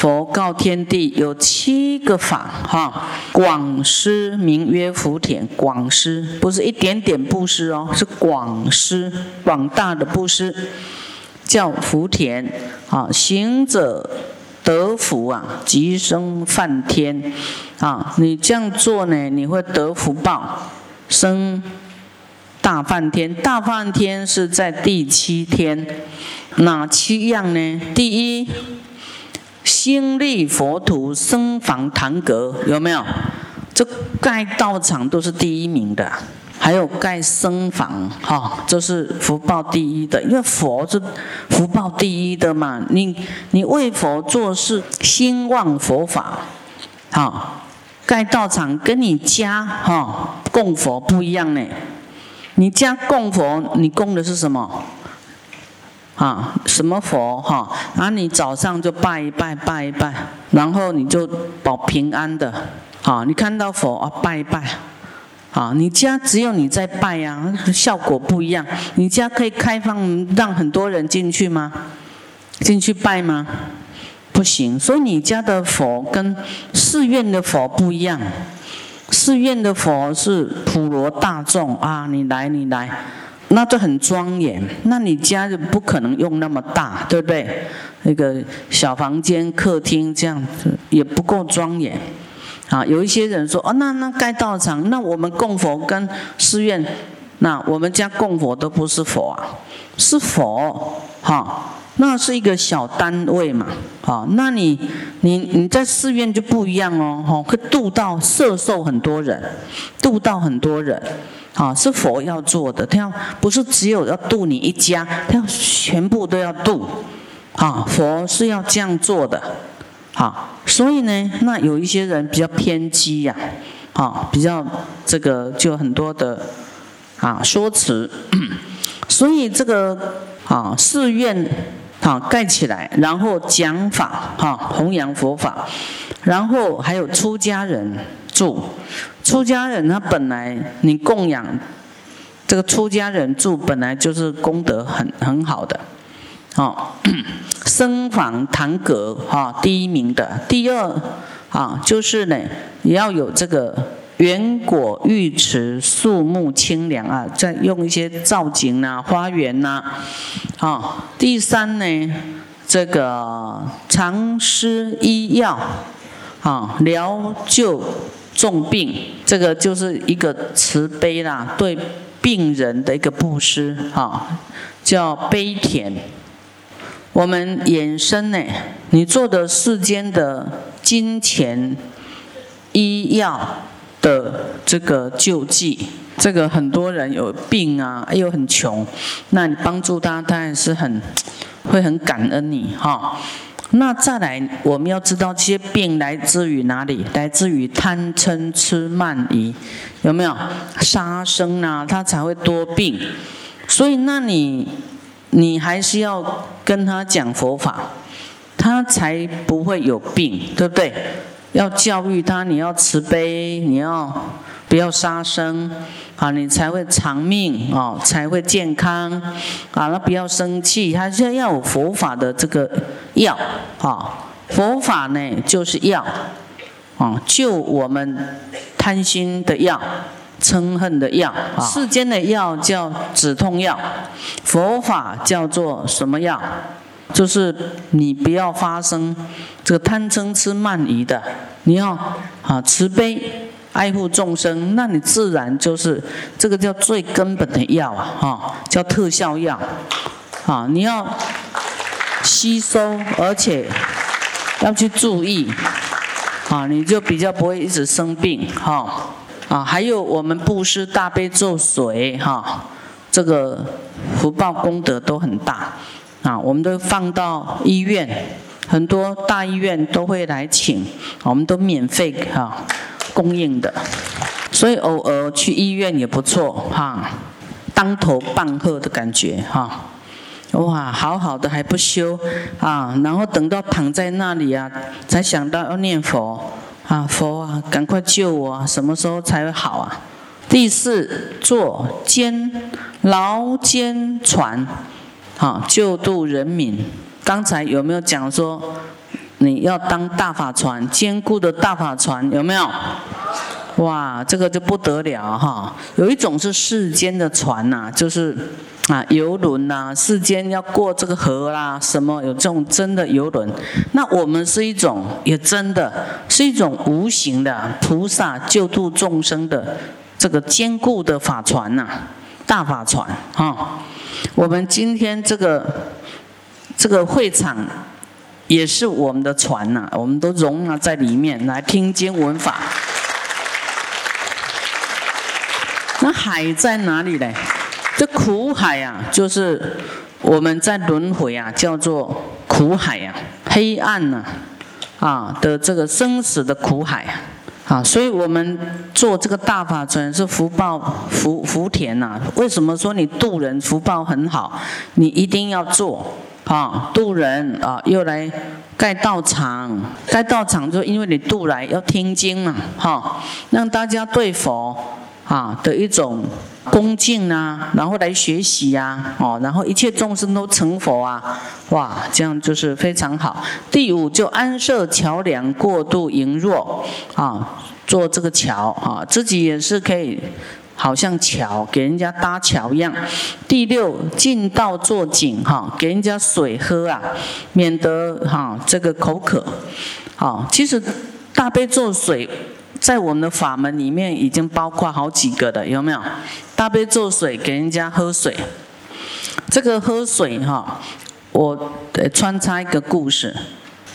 佛告天地有七个法，哈，广施名曰福田。广施不是一点点布施哦，是广施，广大的布施，叫福田。啊，行者得福啊，即生梵天。啊，你这样做呢，你会得福报，生大梵天。大梵天是在第七天，哪七样呢？第一。心立佛土，僧房堂阁，有没有？这盖道场都是第一名的，还有盖僧房，哈，这是福报第一的，因为佛是福报第一的嘛。你你为佛做事，兴旺佛法，好，盖道场跟你家哈供佛不一样呢。你家供佛，你供的是什么？啊，什么佛哈？啊你早上就拜一拜，拜一拜，然后你就保平安的。啊，你看到佛啊，拜一拜。啊，你家只有你在拜呀，效果不一样。你家可以开放让很多人进去吗？进去拜吗？不行。所以你家的佛跟寺院的佛不一样。寺院的佛是普罗大众啊，你来，你来。那就很庄严，那你家就不可能用那么大，对不对？那个小房间、客厅这样子也不够庄严。啊，有一些人说，哦，那那盖道场，那我们供佛跟寺院，那我们家供佛都不是佛啊，是佛，哈，那是一个小单位嘛，啊，那你你你在寺院就不一样哦，哈，会度到摄受很多人，度到很多人。啊，是佛要做的，他要不是只有要度你一家，他要全部都要度。啊，佛是要这样做的。好，所以呢，那有一些人比较偏激呀，啊，比较这个就很多的啊说辞。所以这个啊寺院啊盖起来，然后讲法哈，弘扬佛法，然后还有出家人住。出家人他本来你供养这个出家人住本来就是功德很很好的，哦，僧房堂阁哈第一名的，第二啊就是呢也要有这个园果浴池树木清凉啊，再用一些造景啊花园呐，啊第三呢这个常施医药啊疗救。重病，这个就是一个慈悲啦，对病人的一个布施啊，叫悲田。我们衍生呢，你做的世间的金钱、医药的这个救济，这个很多人有病啊，又很穷，那你帮助他，当然是很会很感恩你哈。那再来，我们要知道这些病来自于哪里？来自于贪嗔痴慢疑，有没有杀生啊？他才会多病。所以，那你你还是要跟他讲佛法，他才不会有病，对不对？要教育他，你要慈悲，你要不要杀生。啊，你才会长命哦，才会健康啊！那不要生气，还是要有佛法的这个药啊。佛法呢，就是药啊，救我们贪心的药、嗔恨的药。世间的药叫止痛药，佛法叫做什么药？就是你不要发生这个贪嗔痴慢疑的，你要啊慈悲。爱护众生，那你自然就是这个叫最根本的药啊，哈，叫特效药，啊，你要吸收，而且要去注意，啊，你就比较不会一直生病，哈，啊，还有我们布施大悲咒水，哈，这个福报功德都很大，啊，我们都放到医院，很多大医院都会来请，我们都免费，哈。供应的，所以偶尔去医院也不错哈，当头棒喝的感觉哈，哇，好好的还不修啊，然后等到躺在那里啊，才想到要念佛啊，佛啊，赶快救我啊，什么时候才会好啊？第四，坐肩劳肩船，啊，救度人民。刚才有没有讲说你要当大法船，坚固的大法船有没有？哇，这个就不得了哈！有一种是世间的船呐，就是啊游轮呐，世间要过这个河啦，什么有这种真的游轮？那我们是一种也真的是一种无形的菩萨救度众生的这个坚固的法船呐，大法船哈。我们今天这个这个会场也是我们的船呐，我们都容纳在里面来听经闻法。那海在哪里呢？这苦海呀，就是我们在轮回啊，叫做苦海呀，黑暗呐，啊的这个生死的苦海啊，所以我们做这个大法船是福报福福田呐。为什么说你渡人福报很好？你一定要做啊，渡人啊，又来盖道场，盖道场就因为你渡来要听经嘛，哈，让大家对佛。啊的一种恭敬啊，然后来学习呀，哦，然后一切众生都成佛啊，哇，这样就是非常好。第五就安设桥梁过渡羸弱啊，做这个桥啊，自己也是可以，好像桥给人家搭桥一样。第六进道做井哈，给人家水喝啊，免得哈这个口渴。好，其实大悲咒水。在我们的法门里面，已经包括好几个的，有没有？大悲咒水给人家喝水，这个喝水哈，我穿插一个故事。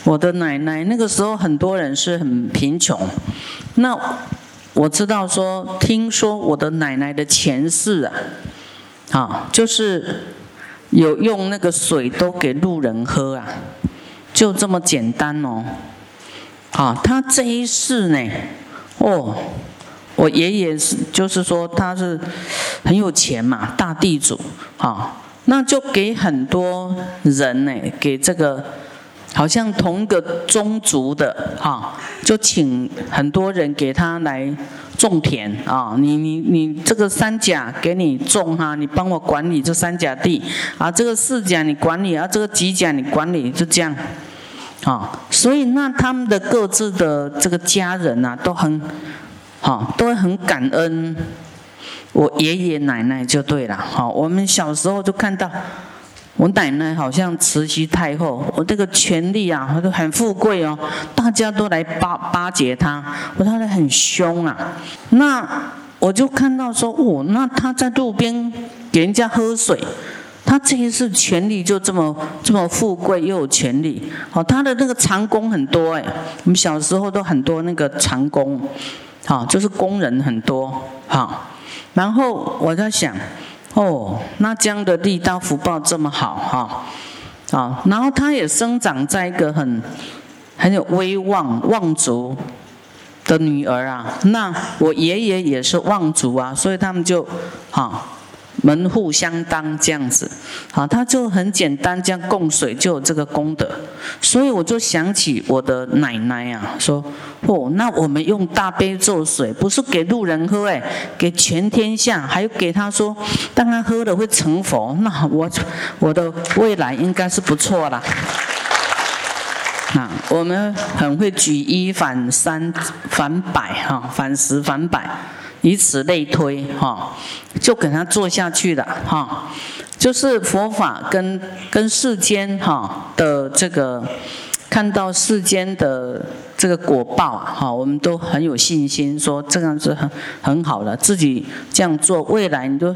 我的奶奶那个时候很多人是很贫穷，那我知道说，听说我的奶奶的前世啊，啊，就是有用那个水都给路人喝啊，就这么简单哦。啊，他这一世呢？哦，我爷爷是，就是说他是很有钱嘛，大地主啊，那就给很多人呢，给这个好像同一个宗族的哈，就请很多人给他来种田啊，你你你这个三甲给你种哈，你帮我管理这三甲地啊，这个四甲你管理啊，这个几甲你管理，就这样。啊，所以那他们的各自的这个家人呐，都很，好，都很感恩我爷爷奶奶就对了。好，我们小时候就看到我奶奶好像慈禧太后，我这个权力啊，都很富贵哦，大家都来巴巴结她，我她很凶啊。那我就看到说，哦，那她在路边给人家喝水。她这一世权力就这么这么富贵又有权力，哦，她的那个长工很多哎，我们小时候都很多那个长工，好，就是工人很多，好，然后我在想，哦，那这样的力道福报这么好哈，啊，然后他也生长在一个很很有威望望族的女儿啊，那我爷爷也是望族啊，所以他们就好。门户相当这样子，好，他就很简单，这样供水就有这个功德，所以我就想起我的奶奶啊，说，哦，那我们用大悲咒水，不是给路人喝，哎，给全天下，还有给他说，当他喝了会成佛，那我我的未来应该是不错啦。啊，我们很会举一反三反百哈，反十反百。以此类推，哈，就给他做下去了，哈，就是佛法跟跟世间哈的这个看到世间的这个果报啊，哈，我们都很有信心，说这样是很很好的，自己这样做，未来你都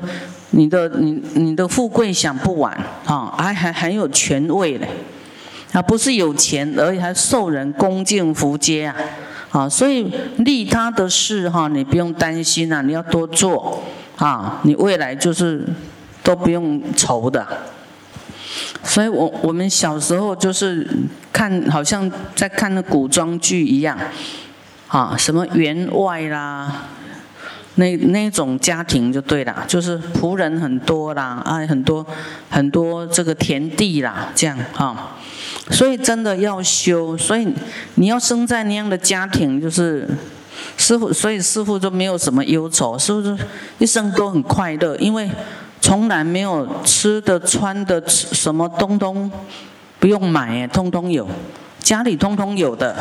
你的你你的富贵享不完，啊，还还很有权位嘞，啊，不是有钱，而且还受人恭敬服接啊。啊，所以利他的事哈，你不用担心啊，你要多做啊，你未来就是都不用愁的。所以我我们小时候就是看，好像在看那古装剧一样，啊，什么员外啦，那那种家庭就对了，就是仆人很多啦，啊，很多很多这个田地啦，这样哈。所以真的要修，所以你要生在那样的家庭，就是师傅，所以师傅就没有什么忧愁，是不是？一生都很快乐，因为从来没有吃的、穿的、什么东东不用买，通通有。家里通通有的。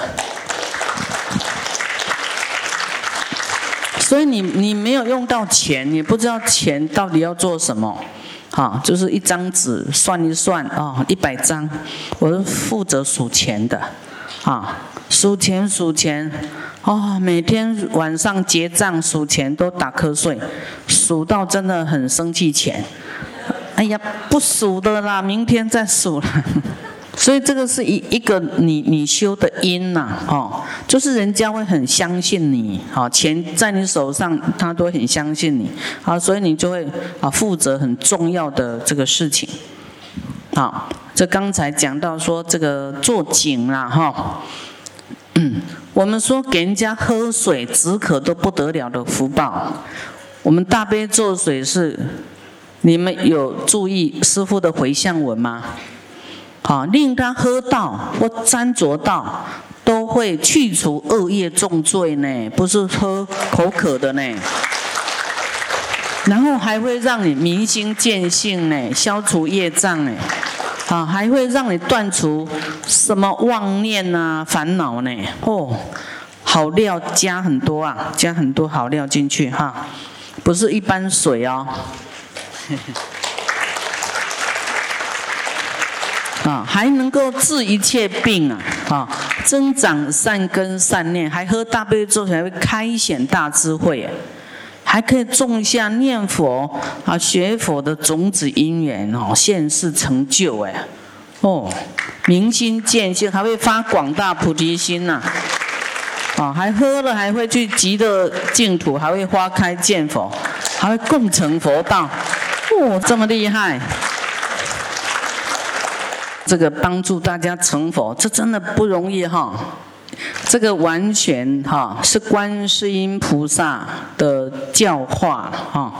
所以你你没有用到钱，你不知道钱到底要做什么，哈，就是一张纸算一算啊，一百张，我是负责数钱的，啊，数钱数钱，哦，每天晚上结账数钱都打瞌睡，数到真的很生气钱，哎呀，不数的啦，明天再数了。所以这个是一一个你你修的因呐，哦，就是人家会很相信你，哦，钱在你手上，他都很相信你，啊，所以你就会啊负责很重要的这个事情，好，这刚才讲到说这个做井啦，哈，嗯，我们说给人家喝水止渴都不得了的福报，我们大悲咒水是，你们有注意师父的回向文吗？啊，令他喝到或沾着到，都会去除恶业重罪呢，不是喝口渴的呢。然后还会让你明心见性呢，消除业障呢。啊，还会让你断除什么妄念啊、烦恼呢？哦，好料加很多啊，加很多好料进去哈，不是一般水哦。啊，还能够治一切病啊！啊，增长善根善念，还喝大悲咒才会开显大智慧，还可以种下念佛啊、学佛的种子因缘哦，现世成就哎，哦，明心见性，还会发广大菩提心呐！啊，还喝了还会去极乐净土，还会花开见佛，还会共成佛道，哦，这么厉害！这个帮助大家成佛，这真的不容易哈。这个完全哈是观世音菩萨的教化哈。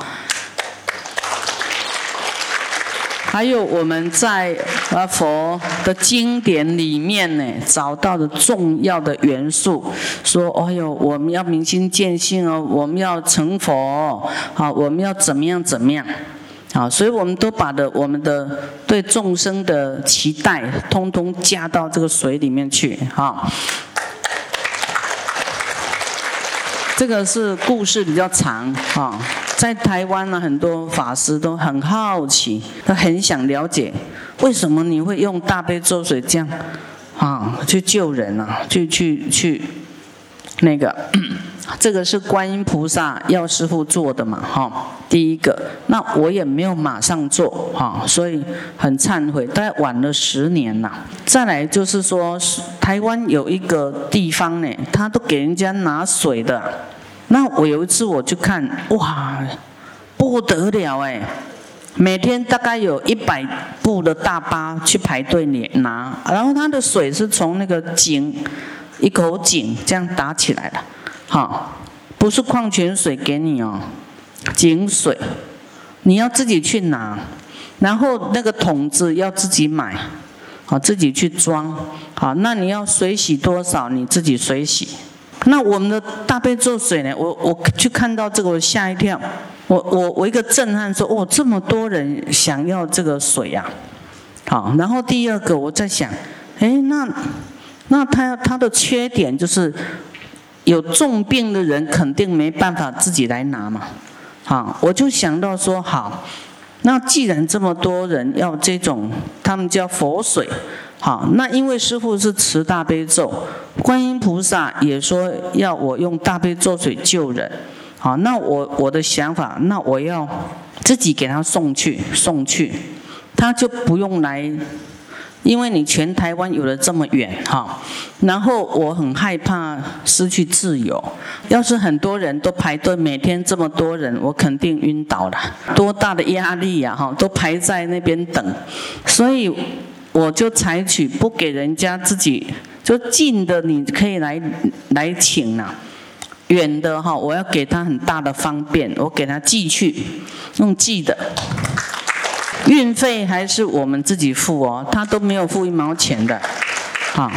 还有我们在啊佛的经典里面呢找到的重要的元素，说哦哟，我们要明心见性哦，我们要成佛，好，我们要怎么样怎么样。啊，所以我们都把的我们的对众生的期待，通通加到这个水里面去，哈。这个是故事比较长，哈，在台湾呢，很多法师都很好奇，他很想了解，为什么你会用大悲咒水这样，啊，去救人啊，去去去，那个。这个是观音菩萨要师傅做的嘛，哈，第一个，那我也没有马上做，哈，所以很忏悔，大概晚了十年呐。再来就是说，台湾有一个地方呢，他都给人家拿水的，那我有一次我去看，哇，不得了哎，每天大概有一百部的大巴去排队拿，然后他的水是从那个井，一口井这样打起来的。好，不是矿泉水给你哦，井水，你要自己去拿，然后那个桶子要自己买，好自己去装，好，那你要水洗多少，你自己水洗。那我们的大杯做水呢？我我去看到这个，我吓一跳，我我我一个震撼，说哦，这么多人想要这个水呀，好，然后第二个我在想，哎，那那它它的缺点就是。有重病的人肯定没办法自己来拿嘛，好，我就想到说好，那既然这么多人要这种，他们叫佛水，好，那因为师父是持大悲咒，观音菩萨也说要我用大悲咒水救人，好，那我我的想法，那我要自己给他送去送去，他就不用来。因为你全台湾有了这么远哈，然后我很害怕失去自由。要是很多人都排队，每天这么多人，我肯定晕倒了。多大的压力呀哈，都排在那边等，所以我就采取不给人家自己就近的，你可以来来请呐。远的哈，我要给他很大的方便，我给他寄去，用寄的。运费还是我们自己付哦，他都没有付一毛钱的，啊。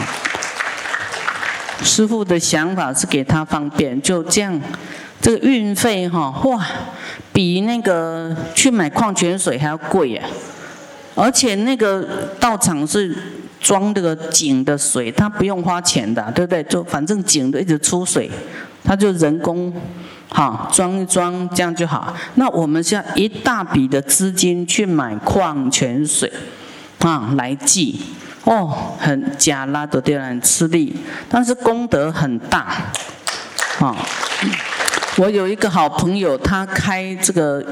师傅的想法是给他方便，就这样，这个运费哈，哇，比那个去买矿泉水还要贵呀，而且那个道场是装这个井的水，他不用花钱的，对不对？就反正井的一直出水，他就人工，好，装一装这样就好。那我们现在一大笔的资金去买矿泉水，啊，来寄，哦，很假拉的对很吃力，但是功德很大，啊。我有一个好朋友，他开这个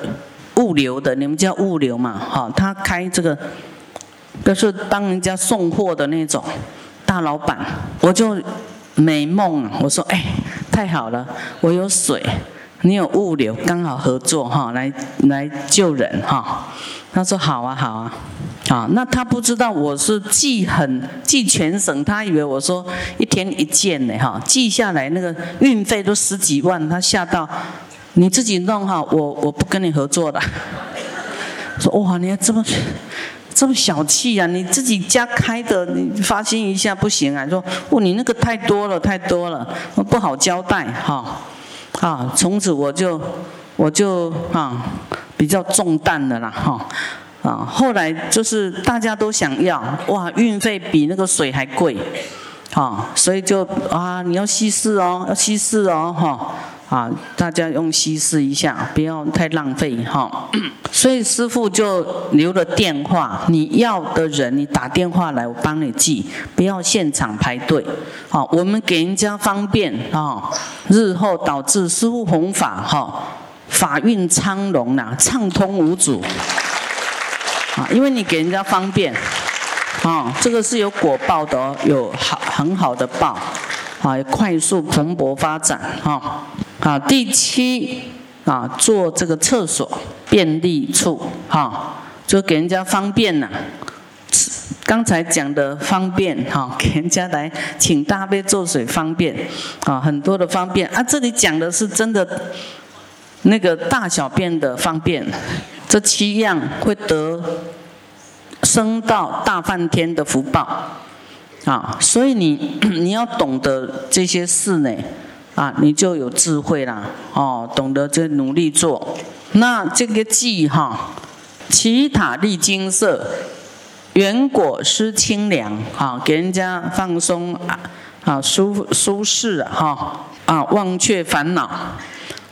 物流的，你们叫物流嘛？哈，他开这个，就是当人家送货的那种大老板。我就美梦啊，我说哎，太好了，我有水，你有物流，刚好合作哈，来来救人哈。他说好啊，好啊。啊，那他不知道我是寄很寄全省，他以为我说一天一件呢，哈，寄下来那个运费都十几万，他吓到，你自己弄哈，我我不跟你合作的。说哇，你要这么这么小气啊？你自己家开的，你发心一下不行啊？说哦，你那个太多了，太多了，不好交代哈。啊，从此我就我就啊比较重担的啦哈。啊，后来就是大家都想要，哇，运费比那个水还贵，啊，所以就啊，你要稀释哦，要稀释哦，哈，啊，大家用稀释一下，不要太浪费，哈。所以师傅就留了电话，你要的人你打电话来，我帮你寄，不要现场排队，好，我们给人家方便啊，日后导致师傅弘法哈，法运昌隆呐，畅通无阻。啊，因为你给人家方便，啊，这个是有果报的，有好很好的报，啊，快速蓬勃发展，哈，啊，第七啊，做这个厕所便利处，哈，就给人家方便呐。刚才讲的方便，哈，给人家来请大杯做水方便，啊，很多的方便啊，这里讲的是真的那个大小便的方便。这七样会得升到大梵天的福报啊，所以你 你要懂得这些事呢啊，你就有智慧啦哦，懂得就努力做。那这个记哈，奇塔利金色，圆果施清凉啊，给人家放松啊舒舒适哈啊忘却烦恼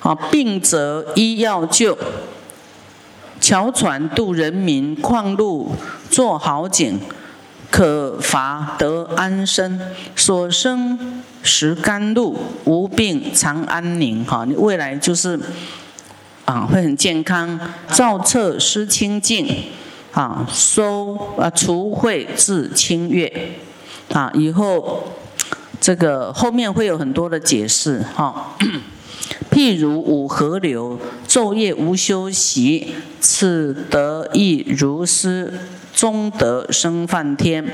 啊，病则医药救。桥船渡人民，矿路做好景，可伐得安身。所生食甘露，无病常安宁。哈，你未来就是啊，会很健康。造册施清净，啊，收啊除秽自清月。啊，以后这个后面会有很多的解释。哈。譬如五河流，昼夜无休息，此得亦如斯，终得生梵天。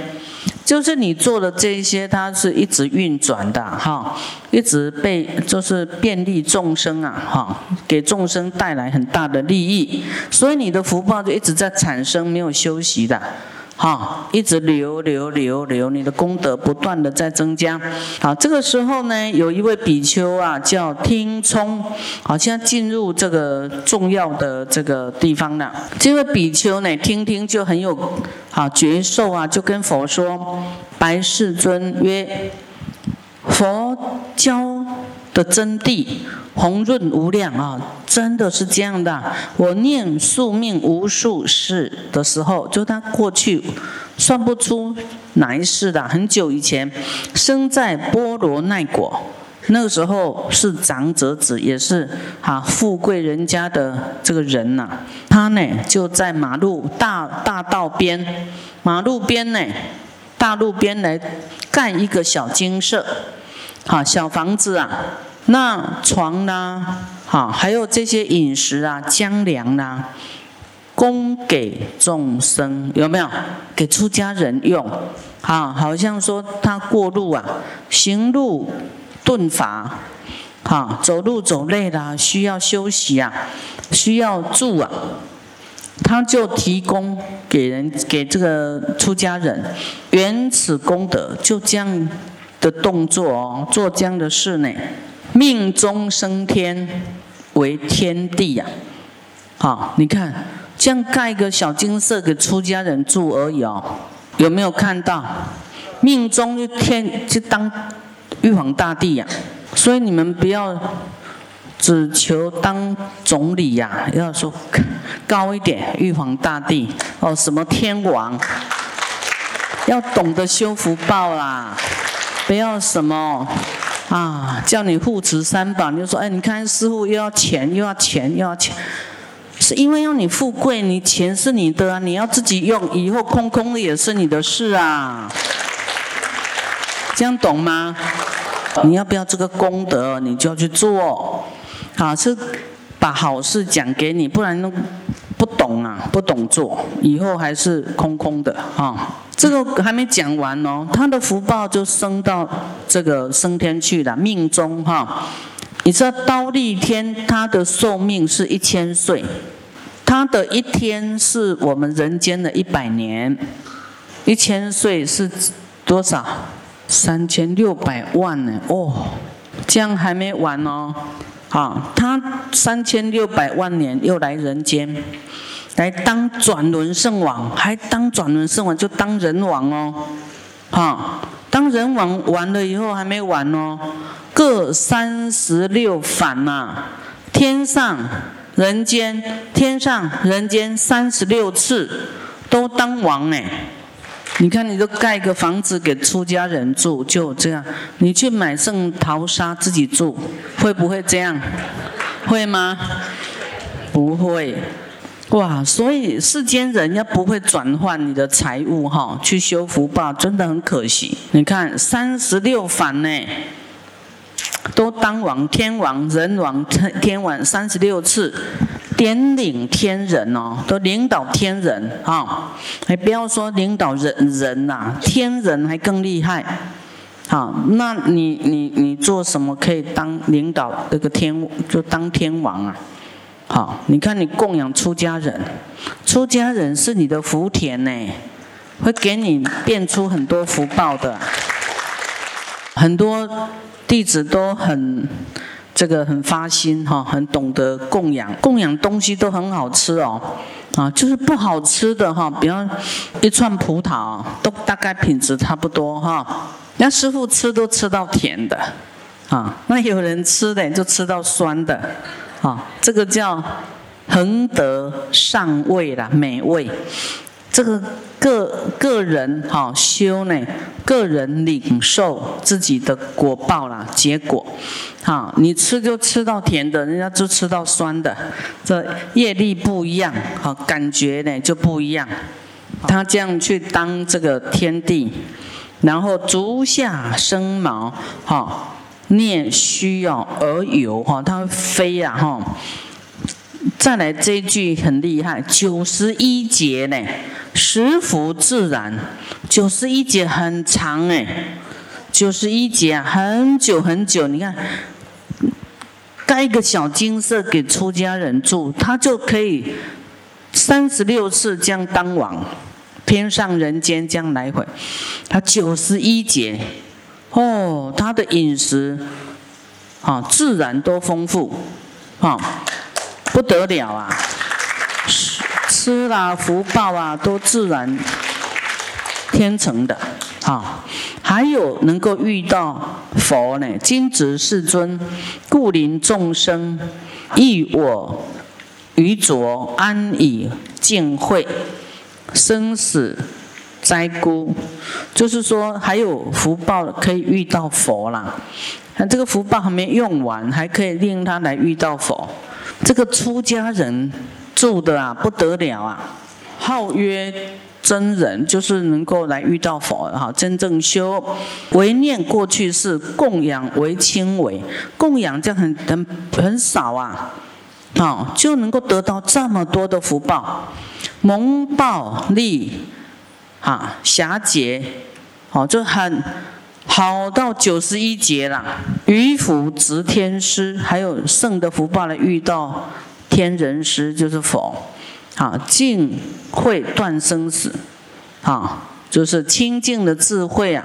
就是你做的这些，它是一直运转的，哈，一直被就是便利众生啊，哈，给众生带来很大的利益，所以你的福报就一直在产生，没有休息的。哈，一直流流流流，你的功德不断的在增加。好，这个时候呢，有一位比丘啊，叫听聪。好，现在进入这个重要的这个地方了。这位比丘呢，听听就很有啊觉受啊，就跟佛说：“白世尊曰，佛教的真谛。”红润无量啊，真的是这样的。我念宿命无数世的时候，就他过去算不出哪一世的，很久以前生在波罗奈国，那个时候是长者子，也是哈富贵人家的这个人呐。他呢就在马路大大道边，马路边呢大路边来干一个小精舍，好小房子啊。那床啦，好，还有这些饮食啊、姜粮啦，供给众生有没有？给出家人用，啊，好像说他过路啊，行路顿乏，哈，走路走累了，需要休息啊，需要住啊，他就提供给人给这个出家人，原此功德，就这样的动作哦，做这样的事呢。命中升天为天地呀，好，你看这样盖一个小金色给出家人住而已哦，有没有看到？命中就天就当玉皇大帝呀，所以你们不要只求当总理呀，要说高一点，玉皇大帝哦，什么天王，要懂得修福报啦，不要什么啊，叫你护持三宝，你就说哎，你看师傅又要钱又要钱又要钱，是因为要你富贵，你钱是你的啊，你要自己用，以后空空的也是你的事啊。这样懂吗？你要不要这个功德，你就要去做。啊，是把好事讲给你，不然不懂啊，不懂做，以后还是空空的啊。这个还没讲完哦，他的福报就升到这个升天去了，命中哈。你知道刀立天他的寿命是一千岁，他的一天是我们人间的一百年，一千岁是多少？三千六百万呢？哦，这样还没完哦。好，他三千六百万年又来人间，来当转轮圣王，还当转轮圣王就当人王哦。哈，当人王完了以后还没完哦，各三十六反呐，天上人间，天上人间三十六次都当王哎。你看，你都盖个房子给出家人住，就这样。你去买圣淘沙自己住，会不会这样？会吗？不会。哇，所以世间人要不会转换你的财物哈，去修福报，真的很可惜。你看三十六凡呢，都当王、天王、人王、天天王三十六次。点领天人哦，都领导天人啊！还不要说领导人人呐，天人还更厉害。好，那你你你做什么可以当领导这个天就当天王啊？好，你看你供养出家人，出家人是你的福田呢，会给你变出很多福报的。很多弟子都很。这个很发心哈，很懂得供养，供养东西都很好吃哦，啊，就是不好吃的哈，比方一串葡萄都大概品质差不多哈，那师傅吃都吃到甜的，啊，那有人吃的就吃到酸的，啊，这个叫恒德上位啦，美味。这个个个人哈修呢，个人领受自己的果报啦，结果，哈，你吃就吃到甜的，人家就吃到酸的，这业力不一样，哈，感觉呢就不一样。他这样去当这个天地，然后足下生毛，哈，念需要而有，哈，它飞呀，哈。再来这一句很厉害，九十一节呢。十福自然，九十一节很长哎，九十一节啊，很久很久。你看，盖一个小金色给出家人住，他就可以三十六次将当王，天上人间将来回。他九十一节，哦，他的饮食啊，自然多丰富，啊，不得了啊。吃啦，福报啊，都自然天成的，啊，还有能够遇到佛呢，金子世尊，故临众生，益我愚浊安以净慧，生死灾孤，就是说还有福报可以遇到佛啦，那这个福报还没用完，还可以令他来遇到佛，这个出家人。住的啊不得了啊，号曰真人，就是能够来遇到佛哈，真正修。唯念过去世，供养为轻为，供养这样很很很少啊，啊就能够得到这么多的福报，蒙报利啊狭劫，哦就很好到九十一劫了，余福值天师，还有圣的福报来遇到。天人师就是佛，啊净慧断生死，啊就是清净的智慧啊，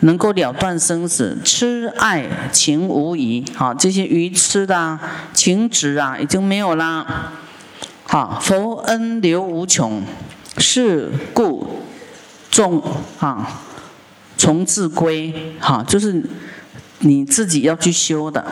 能够了断生死，痴爱情无疑，好这些愚痴的啊情执啊已经没有啦，好佛恩留无穷，是故重啊。从自归，哈，就是你自己要去修的，